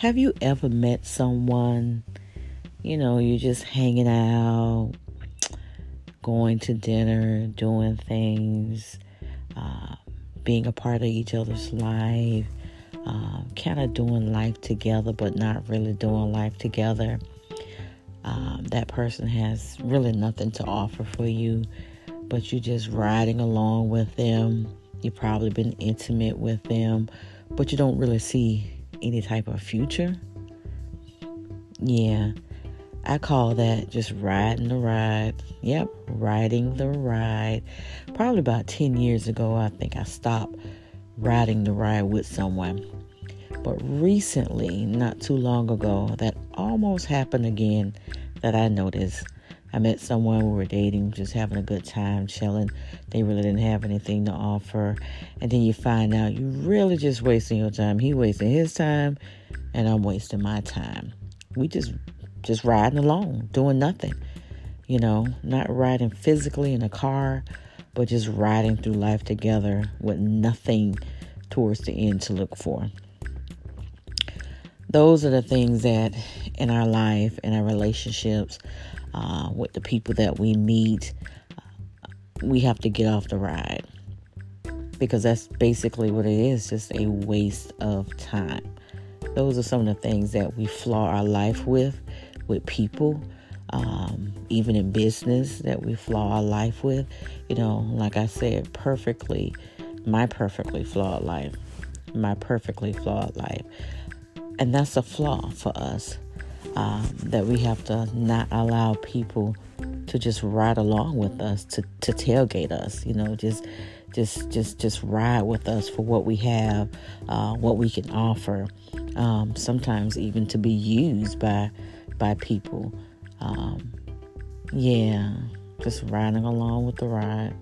Have you ever met someone, you know, you're just hanging out, going to dinner, doing things, uh, being a part of each other's life, uh, kind of doing life together, but not really doing life together? Um, that person has really nothing to offer for you, but you're just riding along with them. You've probably been intimate with them, but you don't really see any type of future. Yeah, I call that just riding the ride. Yep, riding the ride. Probably about 10 years ago, I think I stopped riding the ride with someone. But recently, not too long ago, that almost happened again that I noticed. I met someone, we were dating, just having a good time, chilling. They really didn't have anything to offer. And then you find out you're really just wasting your time. He wasting his time, and I'm wasting my time. We just just riding along, doing nothing. You know, not riding physically in a car, but just riding through life together with nothing towards the end to look for those are the things that in our life, in our relationships, uh, with the people that we meet, we have to get off the ride because that's basically what it is just a waste of time. Those are some of the things that we flaw our life with, with people, um, even in business, that we flaw our life with. You know, like I said, perfectly, my perfectly flawed life, my perfectly flawed life and that's a flaw for us um, that we have to not allow people to just ride along with us to, to tailgate us you know just just just just ride with us for what we have uh, what we can offer um, sometimes even to be used by by people. Um, yeah just riding along with the ride